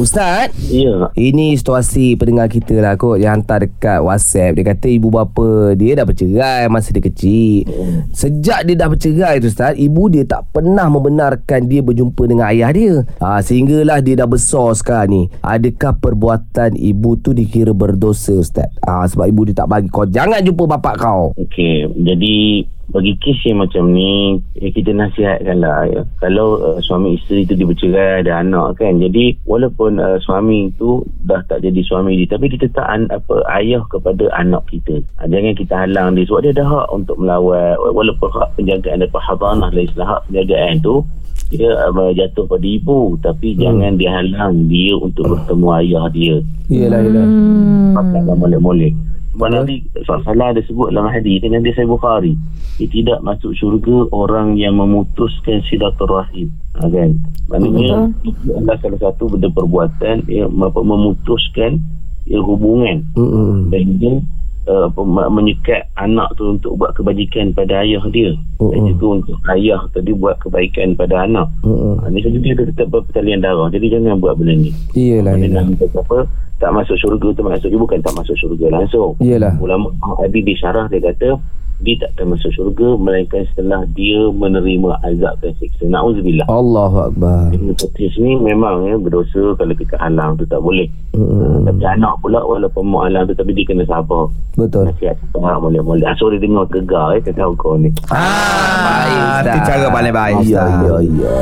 Ustaz. Ya. Ini situasi pendengar kita lah kot Yang hantar dekat WhatsApp. Dia kata ibu bapa dia dah bercerai Masa dia kecil. Sejak dia dah bercerai tu Ustaz Ibu dia tak pernah membenarkan dia berjumpa dengan ayah dia. Ha, Sehinggalah dia dah besar sekarang ni. Adakah perbuatan ibu tu dikira berdosa Ustaz? Ha, Sebab ibu dia tak bagi kau Jangan jumpa bapak kau. Okey. Jadi bagi kes yang macam ni eh, kita nasihatkanlah ya. Kalau uh, suami isteri tu dia bercerai ada anak kan. Jadi walaupun uh, suami tu dah tak jadi suami dia tapi dia tetap an, apa ayah kepada anak kita. Ha, jangan kita halang dia sebab dia ada hak untuk melawat walaupun hak penjagaan daripada hadanah dan istilah hak penjagaan tu dia uh, jatuh pada ibu tapi hmm. jangan dihalang dia untuk bertemu ayah dia. Yelah yelah Hmm. Pakailah molek-molek. Sebab Nabi SAW ada sebut dalam hadis dengan hadis Sahih Bukhari. Dia tidak masuk syurga orang yang memutuskan silaturahim. Ha, kan? Maknanya itu adalah salah satu benda perbuatan yang apa, memutuskan ya, hubungan Mm-mm. dan dia uh, menyekat anak tu untuk buat kebajikan pada ayah dia. Oh, Dan juga untuk ayah tadi buat kebaikan pada anak. Mm-mm. Ha, ni saja dia tetap pertalian darah. Jadi jangan buat benda ni. Yelah nak kata apa tak masuk syurga tu maksud dia bukan tak masuk syurga langsung. Yelah. Ulama tadi di syarah dia kata dia tak akan masuk syurga melainkan setelah dia menerima azab dan siksa. Nauzubillah. Allahu Akbar Qatris ni memang ya, berdosa kalau kita halang tu tak boleh. Mm-mm. Tapi anak pula walaupun mau halang tu tapi dia kena sabar. Betul Nasihat tak boleh-boleh. Ah, sorry dengar gegar eh kata kau ni. Ah, baik, itu cara paling baik. Ya ya ya